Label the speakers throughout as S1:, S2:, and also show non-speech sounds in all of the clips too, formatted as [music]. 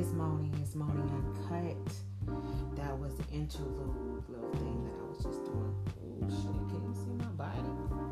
S1: It's Moni. It's Moni Uncut. That was the interlude little thing that I was just doing. Oh shit! Can you see my body?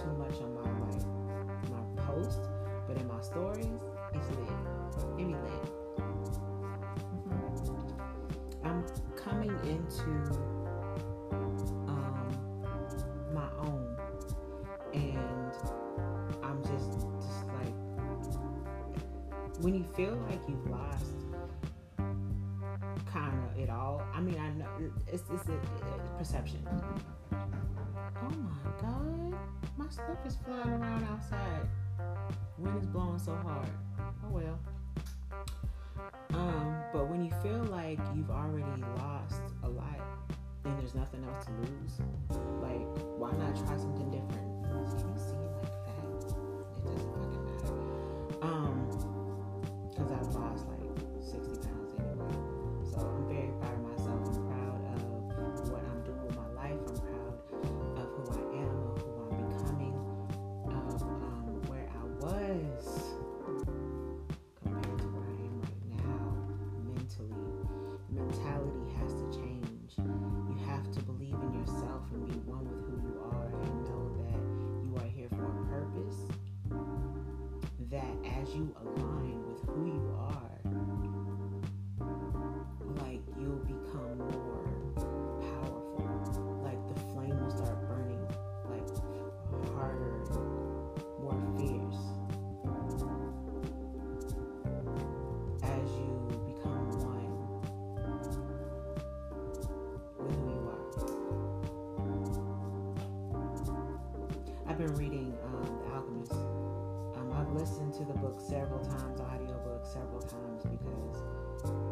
S1: Too much on my like my post, but in my stories, it's lit. It be lit. Mhm. I'm coming into um my own and I'm just just like when you feel like you've lost kind of it all. I mean, I know it's it's a, a perception. Oh my god, stuff is flying around outside. Wind is blowing so hard. Oh well. Um, but when you feel like you've already lost a lot and there's nothing else to lose, like why not try something different? Can you see it like that? It doesn't fucking matter. Um, because I've lost been reading um, The Alchemist. Um, I've listened to the book several times, audiobook several times, because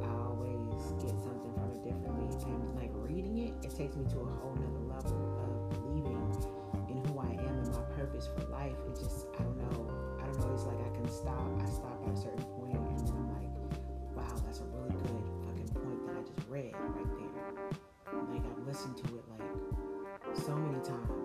S1: I always get something from it differently. And like reading it, it takes me to a whole nother level of believing in who I am and my purpose for life. It just, I don't know. I don't know. It's like I can stop. I stop at a certain point, and then I'm like, wow, that's a really good fucking point that I just read right there. Like I've listened to it like so many times,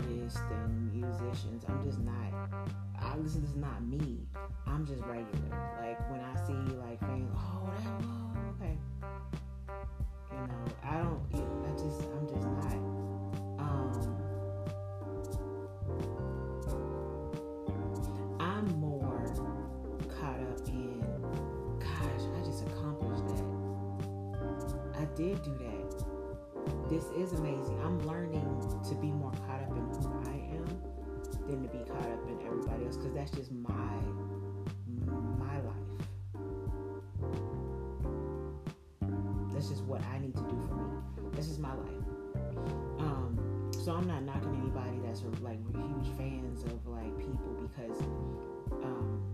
S1: artists and musicians. I'm just not. I this is not me. I'm just regular. Like when I see like fans, oh that oh, okay. You know, I don't. I just I'm just not. Um, I'm more caught up in. Gosh, I just accomplished that. I did do that. This is amazing. That's just my my life. That's just what I need to do for me. This is my life. Um, So I'm not knocking anybody that's like huge fans of like people because, um,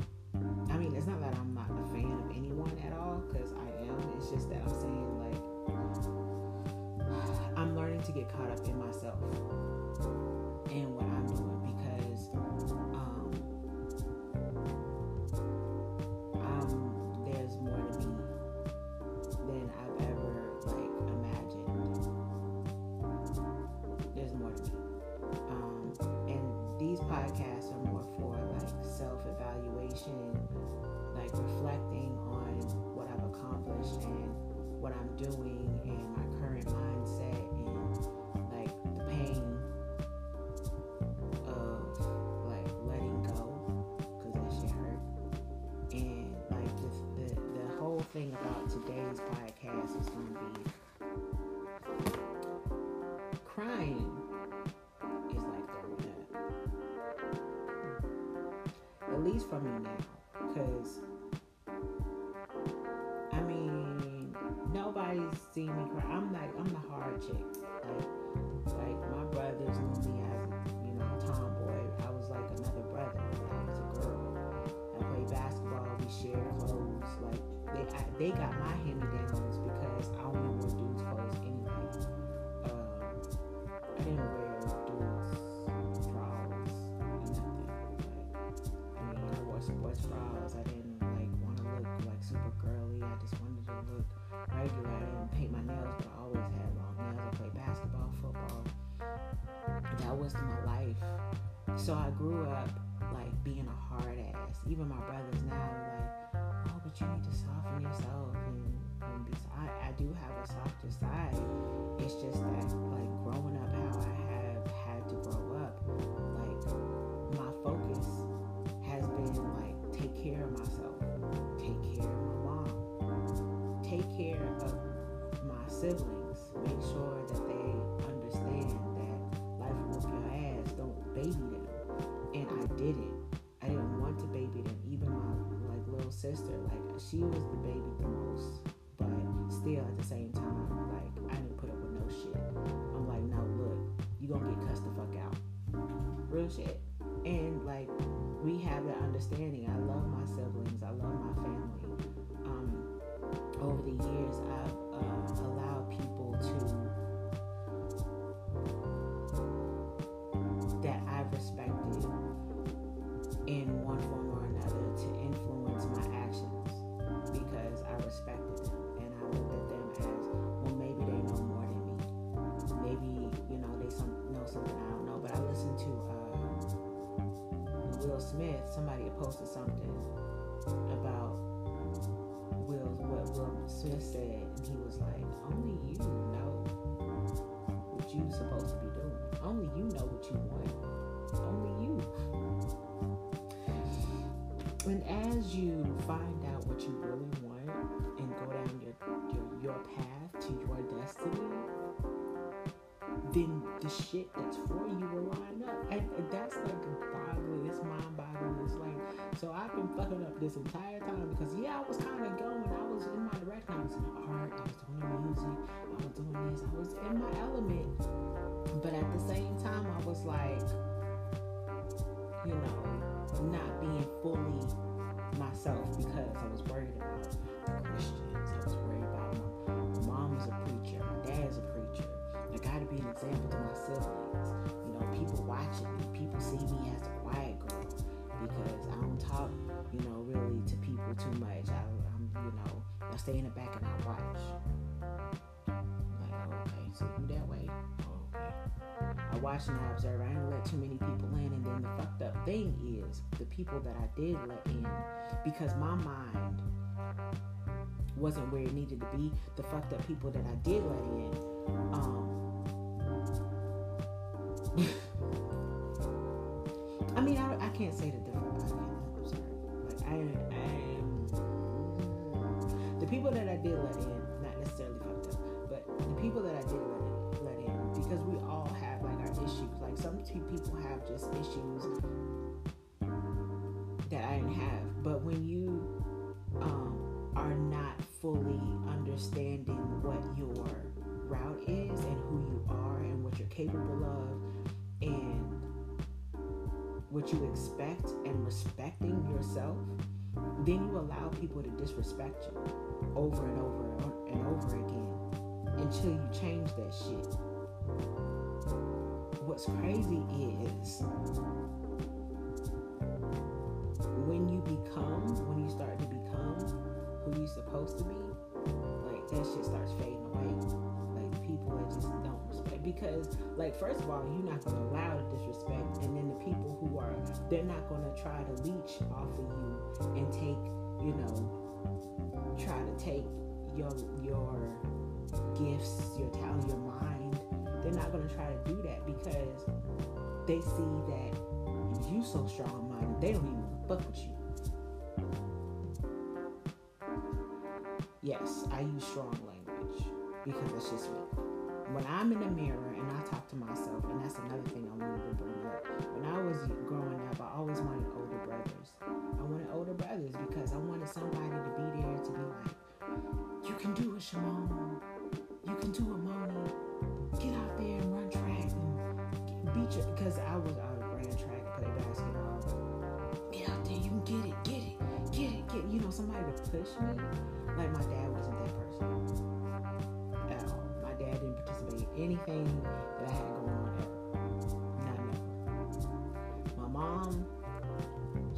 S1: I mean, it's not that I'm not a fan of anyone at all because I am. It's just that I'm saying like [sighs] I'm learning to get caught up in myself doing and my current mindset and like the pain of like letting go because that shit hurt. And like the, the the whole thing about today's podcast is going to be crying is like throwing up. At least for me now because I'm the hard chick like like my brothers knew me as you know tomboy. I was like another brother I was a girl. I played basketball we shared clothes like they I, they got my hand Even my brothers now like, oh, but you need to soften yourself and, and be. I, I do have a softer side. It's just that like growing up how I have had to grow up, like my focus has been like take care of myself, take care of my mom, take care of my siblings, make sure that they understand that life will whoop your ass. Don't baby them and I didn't. Sister, like she was the baby the most, but still at the same time, like I didn't put up with no shit. I'm like, no, look, you gonna get cussed the fuck out, real shit. And like we have that understanding. I love my siblings. I love my family. Posted something about Will what Will Smith said and he was like only you know what you're supposed to be doing. Only you know what you want. Only you. And as you find out what you really want and go down your your, your path to your destiny, then the shit that's for you will line up. And, that's like boggling, it's so I've been fucking up this entire time because, yeah, I was kind of going, I was in my direction, I was in art, I was doing music, I was doing this, I was in my element. But at the same time, I was like, you know, not being fully myself because I was worried about Christians. I was worried about my, mom was a preacher, my dad's a preacher. I got to be an example to my siblings. You know, people watching me, people see me as a because I don't talk, you know, really to people too much. I, I'm, you know, I stay in the back and I watch. Like, oh, okay, so you that way? Okay. I watch and I observe. I didn't let too many people in. And then the fucked up thing is the people that I did let in, because my mind wasn't where it needed to be. The fucked up people that I did let in, um, [laughs] can't say the difference. I'm sorry. Like I, I am the people that I did let in, not necessarily fucked up, but the people that I did let in, let in, because we all have like our issues. Like some people have just issues that I didn't have. But when you um, are not fully understanding what your route is and who you are and what you're capable of what you expect and respecting yourself, then you allow people to disrespect you over and over and over again until you change that shit. What's crazy is when you become, when you start to become who you're supposed to be, like that shit starts fading away. Like people just don't respect because, like, first of all, you're not gonna allow the disrespect, and then the people they're not gonna try to leech off of you and take, you know, try to take your your gifts, your talent, your mind. They're not gonna try to do that because they see that you so strong minded. They don't even fuck with you. Yes, I use strong language because that's just me. When I'm in the mirror and I talk to myself, and that's another thing I wanted to bring up. When I was growing up, I always wanted older brothers. I wanted older brothers because I wanted somebody to be there to be like, you can do it, Shimon. You can do it, Moni. Get out there and run track and beat your. Because I was I ran track, play basketball. Get out there, you can get it, get it, get it, get. It. You know, somebody to push me. Anything that I had going on. Not never. My mom,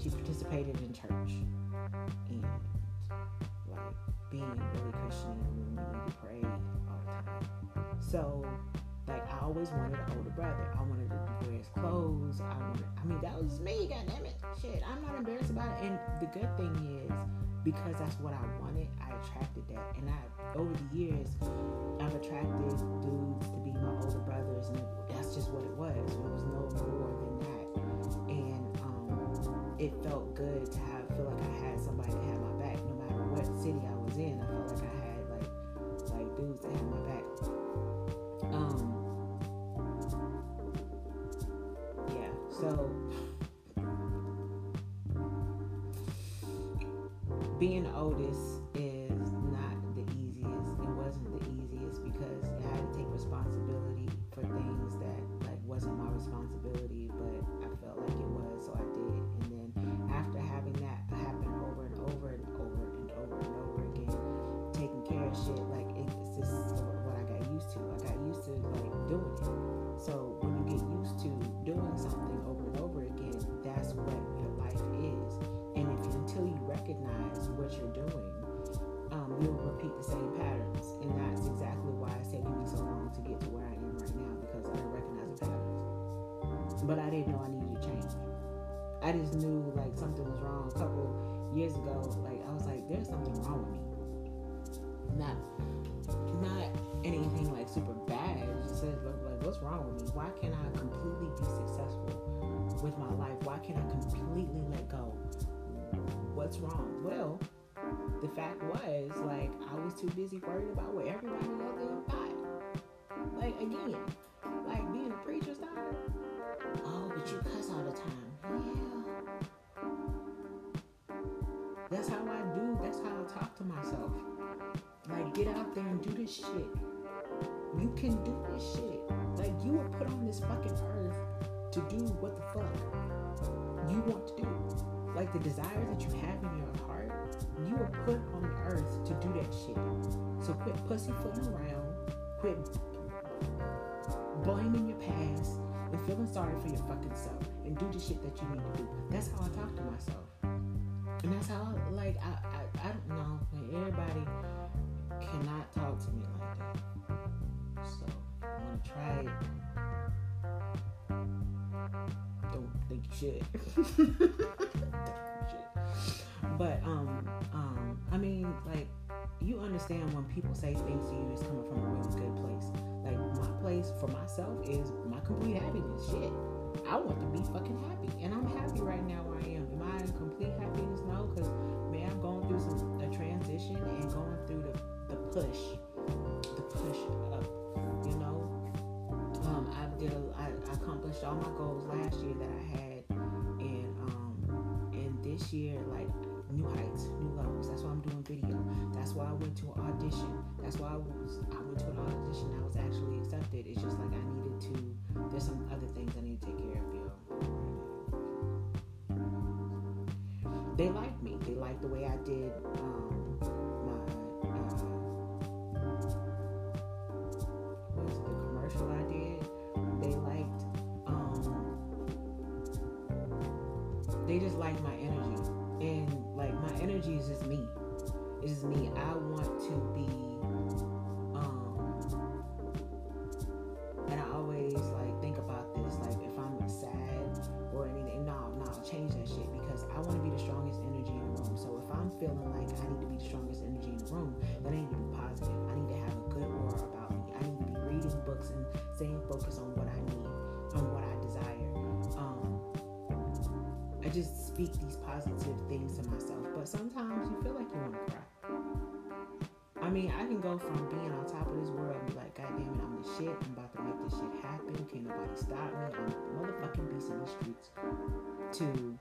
S1: she participated in church and like being really Christian and we need to pray all the time. So like I always wanted an older brother. I wanted to wear his clothes. I wanted I mean that was me, God damn it. Shit, I'm not embarrassed about it. And the good thing is because that's what I wanted, I attracted that. And I, over the years, I've attracted dudes to be my older brothers, and that's just what it was. It was no more than that. And um, it felt good to have feel like I had somebody that had my back, no matter what city I was in. I felt like I had like like dudes that had my back. Being the But I didn't know I needed to change. I just knew like something was wrong. A couple years ago, like I was like, there's something wrong with me. Not, not anything like super bad. Just like, what's wrong with me? Why can't I completely be successful with my life? Why can't I completely let go? What's wrong? Well, the fact was, like, I was too busy worried about what everybody else thought. Like, again, like being a preacher's daughter. Oh, but you cuss all the time. Yeah. That's how I do. That's how I talk to myself. Like, get out there and do this shit. You can do this shit. Like, you were put on this fucking earth to do what the fuck you want to do. Like, the desires that you have in your heart, you were put on earth to do that shit. So quit pussyfooting around. Quit blaming your past and feeling sorry for your fucking self and do the shit that you need to do. That's how I talk to myself. And that's how, like, I, I, I don't know. Like, everybody cannot talk to me like that. So, I want to try it. Don't think you should. [laughs] Think you should. But, um, um, I mean, like, you understand when people say things to you, it's coming from a really good place. Place for myself is my complete happiness. Shit. I want to be fucking happy. And I'm happy right now where I am. Am I in complete happiness? No, because man, I'm going through some a transition and going through the, the push. The push up. You know? Um, I did a, I, I accomplished all my goals last year that I had went to an audition. That's why I was I went to an audition. I was actually accepted. It's just like I needed to. There's some other things I need to take care of. You. They liked me. They liked the way I did um, speak these positive things to myself, but sometimes you feel like you want to cry. I mean, I can go from being on top of this world and be like, God damn it, I'm the shit. I'm about to make this shit happen. Can't nobody stop me. I'm a motherfucking beast in the streets. To [sighs]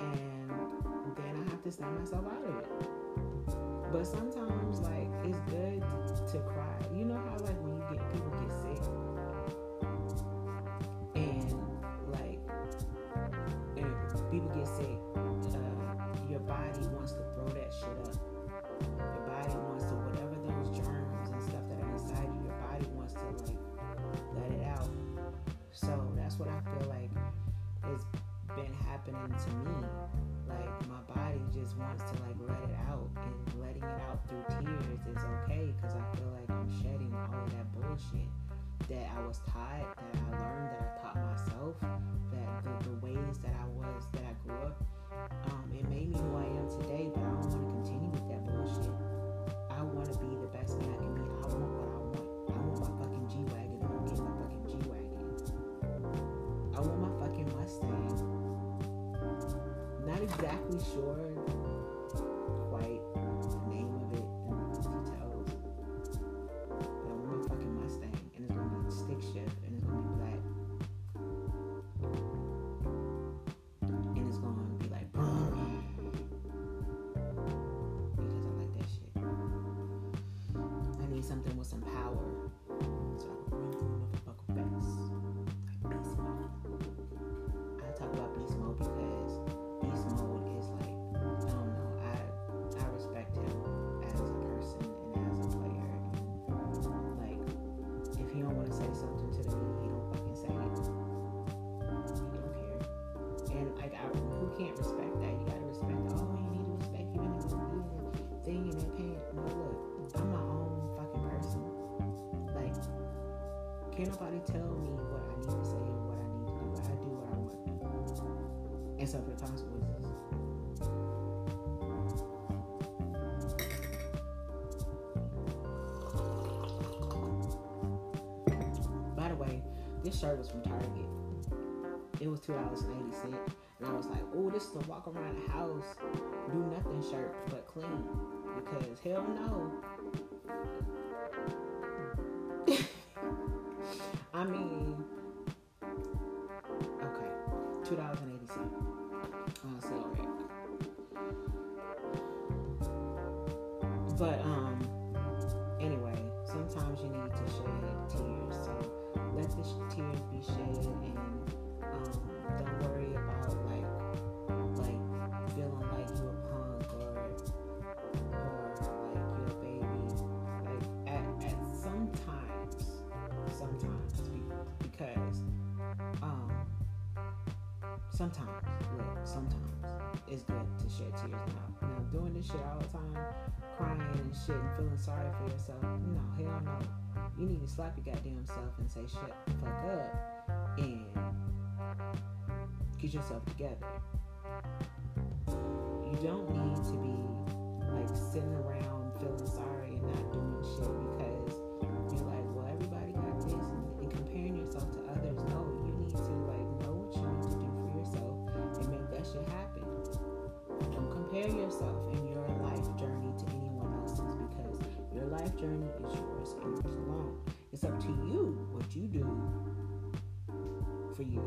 S1: and then I have to snap myself out of it. But sometimes, like, it's good to cry. You know how, like, when you get people get sick, exactly sure can't nobody tell me what I need to say and what I need to do. I do what I want. And suffer the consequences. By the way, this shirt was from Target. It was two dollars and eighty cent, and I was like, "Oh, this is a walk around the house, do nothing shirt, but clean." Because hell no. Sometimes look sometimes it's good to shed tears now. Now doing this shit all the time, crying and shit and feeling sorry for yourself, no hell no. You need to slap your goddamn self and say shut the fuck up and get yourself together. You don't need to be like sitting around feeling sorry and not doing shit because you're like, well, everybody got this, and comparing yourself to compare yourself and your life journey to anyone else's because your life journey is yours and yours alone. It's up to you what you do for you.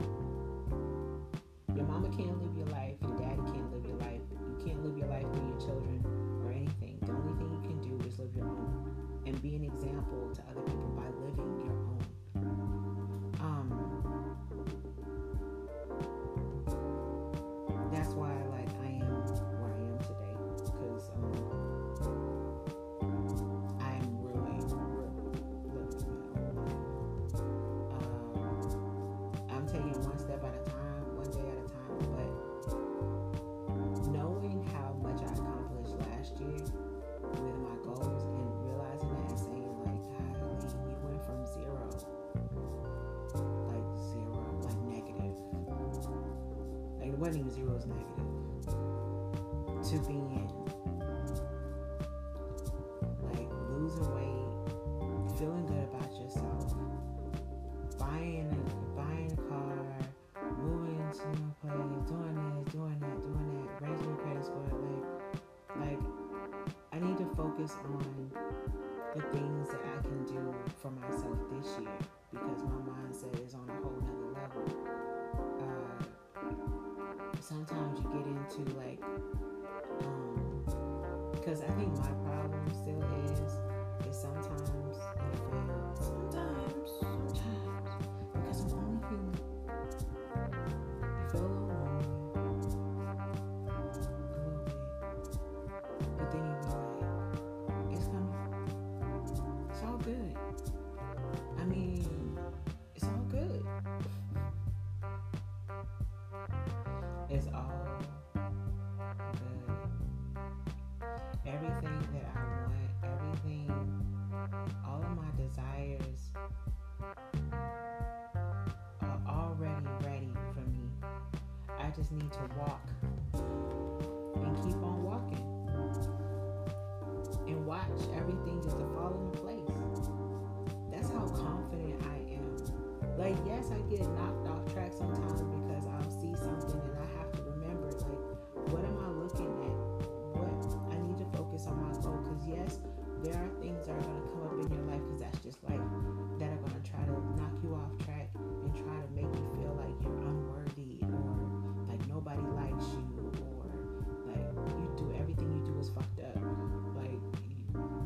S1: Your mama can't live your life, your daddy can't live your life, you can't live your life for your children or anything. The only thing you can do is live your own and be an example to other people by living your own. winning zero was negative to being like losing weight, feeling good about yourself, buying a, buying a car, moving to new place, doing this, doing that, doing that, raising your credit score. Like, like I need to focus on the things just need to walk and keep on walking and watch everything just to fall into place. That's how confident I am. Like, yes, I get knocked off track sometimes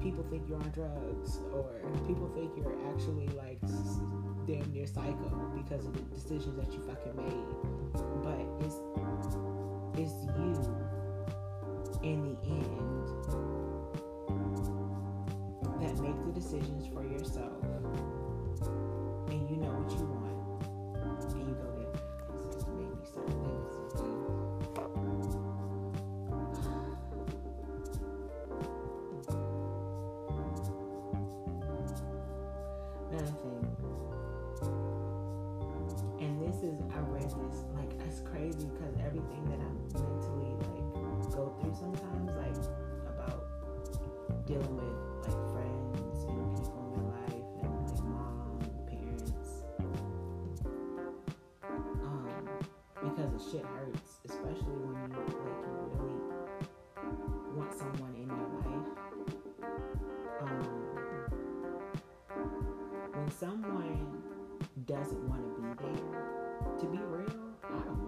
S1: people think you're on drugs or people think you're actually like damn near psycho because of the decisions that you fucking made. But it's it's you in the end that make the decisions for yourself when someone doesn't want to be there, to be real, I don't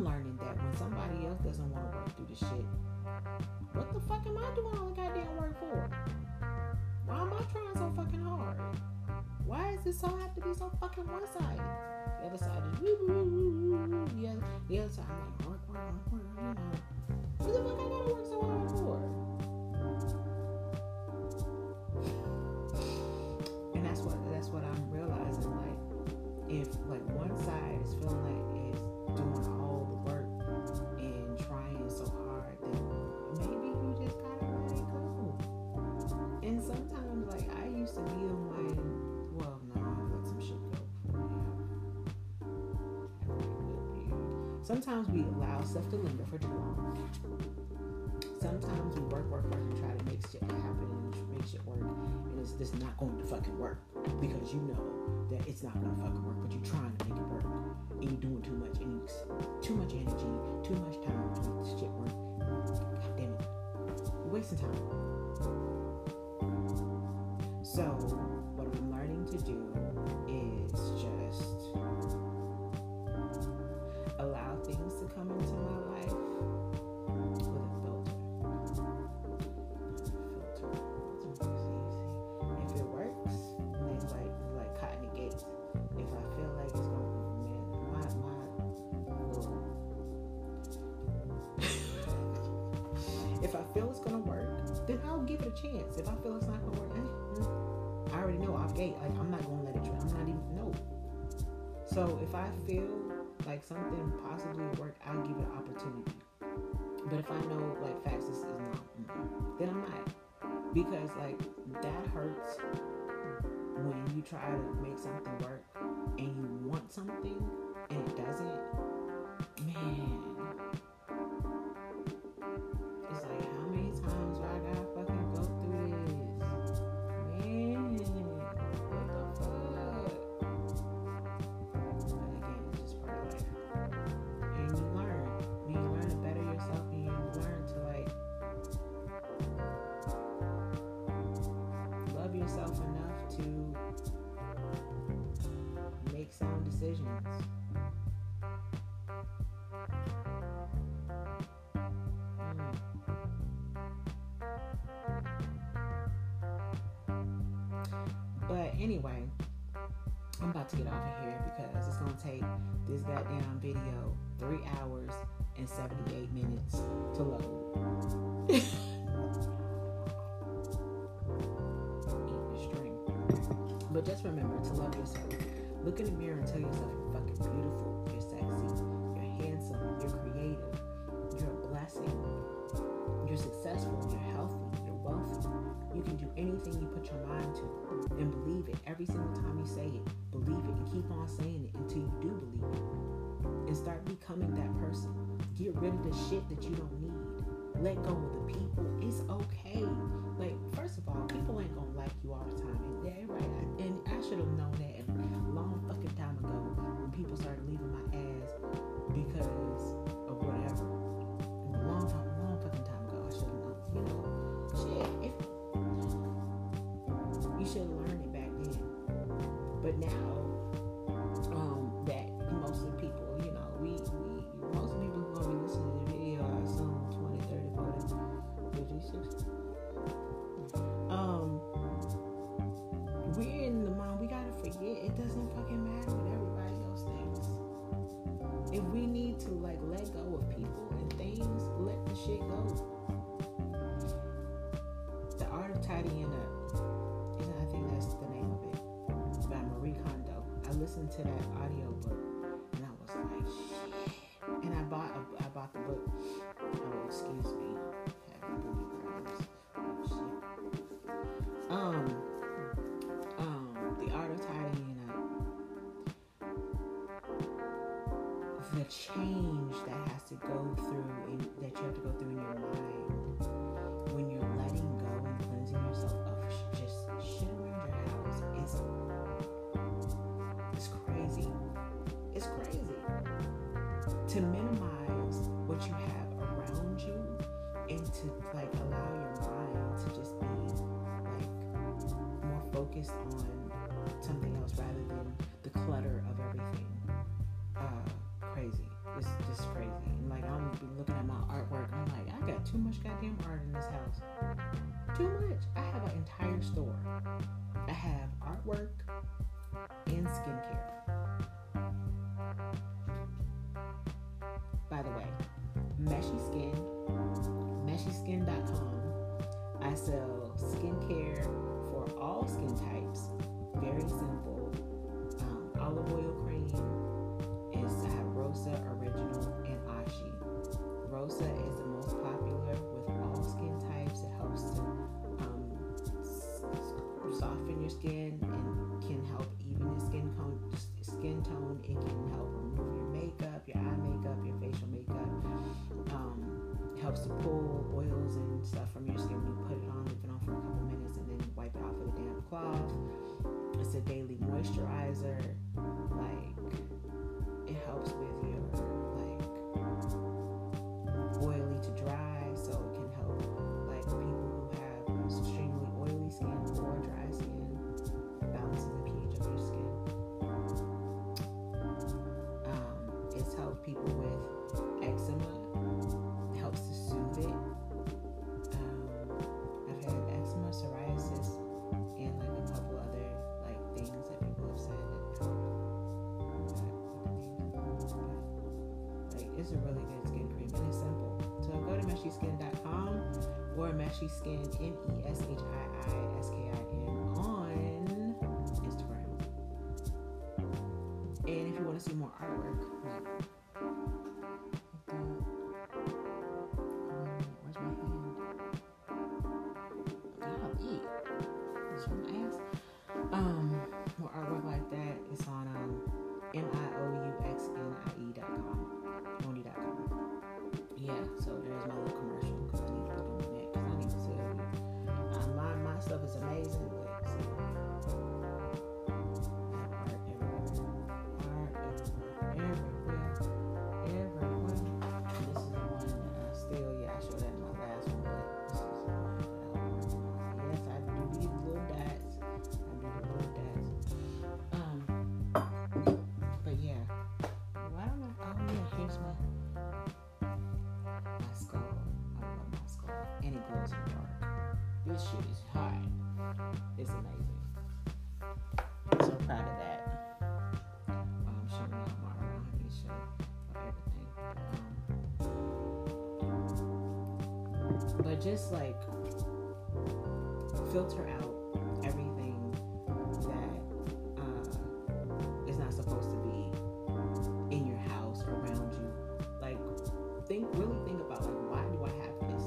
S1: I'm learning that when somebody else doesn't want to work through the shit, what the fuck am I doing all the goddamn work for? Why am I trying so fucking hard? Why does this all have to be so fucking one sided? The other side is woo woo woo woo woo. The other, the other side I'm like work work work work. You know, what the fuck I gotta work so hard for? [sighs] And that's what that's what I'm realizing. Like if like one side is feeling like Sometimes we allow stuff to linger for too long. Sometimes we work, work, work, and try to make shit happen and make shit work, and it's just not going to fucking work because you know that it's not going to fucking work, but you're trying to make it work, and you're doing too much, and too much energy, too much time to make this shit work. God damn it, you're wasting time. I feel it's gonna work, then I'll give it a chance. If I feel it's not gonna work, eh, mm, I already know off gate. Like I'm not gonna let it. Try. I'm not even no. So if I feel like something possibly work, I'll give it an opportunity. But if I know like facts this is not, then I'm not. Because like that hurts when you try to make something work and you want something and it doesn't. Man, decisions. Hmm. But anyway, I'm about to get off of here because it's gonna take this goddamn video three hours and 78 minutes to load. [laughs] But just remember to love yourself. Look in the mirror and tell yourself you're fucking beautiful, you're sexy, you're handsome, you're creative, you're a blessing, you're successful, you're healthy, you're wealthy. You can do anything you put your mind to and believe it every single time you say it. Believe it and keep on saying it until you do believe it. And start becoming that person. Get rid of the shit that you don't need. Let go of the people. It's okay. Like, first of all, people ain't gonna like you all the time. And yeah, right. And I should have known that long fucking time ago when people started leaving my ass because of whatever. Change that has to go through, in, that you have to go through in your mind when you're letting go and cleansing yourself of just shit around your house. It's it's crazy. It's crazy to minimize what you have around you and to like allow your mind to just be like more focused on something else rather than the clutter of everything. Crazy. It's just crazy. Like I'm looking at my artwork. I'm like, I got too much goddamn art in this house. Too much. I have an entire store. I have artwork and skincare. By the way, Meshy Skin, meshyskin.com. I sell skincare for all skin types. Very simple. Um, olive oil cream at Rosa Original and Ashi. Rosa is the most popular with all skin types. It helps to um, soften your skin and can help even your skin tone. Skin tone. It can help remove your makeup, your eye makeup, your facial makeup. Um, it helps to pull oils and stuff from your skin when you put it on. Leave it on for a couple minutes and then wipe it off with a damp cloth. It's a daily moisturizer. Like helps with or meshiiskin M E S H I I S K I N on Instagram. And if you want to see more artwork, just like filter out everything that uh, is not supposed to be in your house around you. Like, think, really think about like, why do I have this?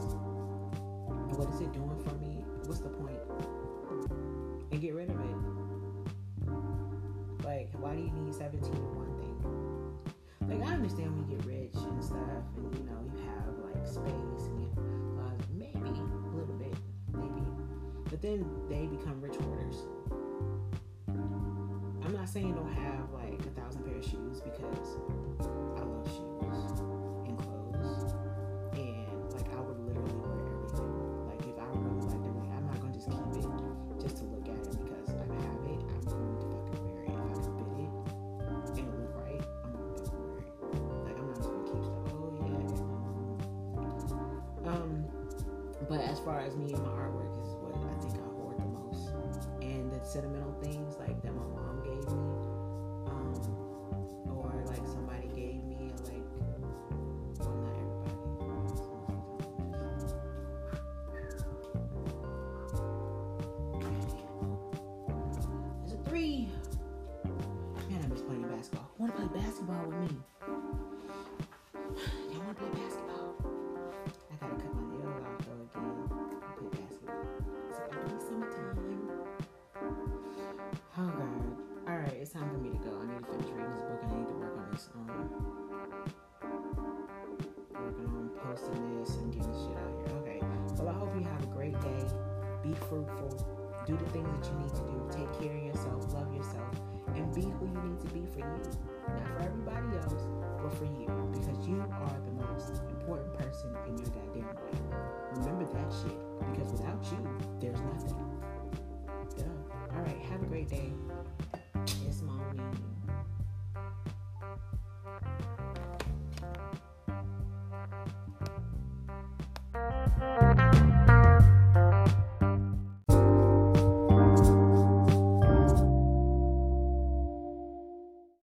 S1: What is it doing for me? What's the point? And get rid of it. Like, why do you need 17 in one thing? Like, I understand when you get rich and stuff, and you know, you have like space then they become rich hoarders. I'm not saying don't have like a thousand pair of shoes because I love shoes and clothes. And like I would literally wear everything. Like if I really like everything, I'm not gonna just keep it just to look at it because I have it. I'm going to fucking wear it. If I can fit it and it look right, I'm gonna wear it. Like I'm not just gonna keep stuff. Oh yeah. Um, but as far as me and my like that my mom gave me, um, or like somebody gave me, like well not everybody. There's a three. Man, I miss playing basketball. Wanna play basketball with me? For you. Not for everybody else, but for you. Because you are the most important person in your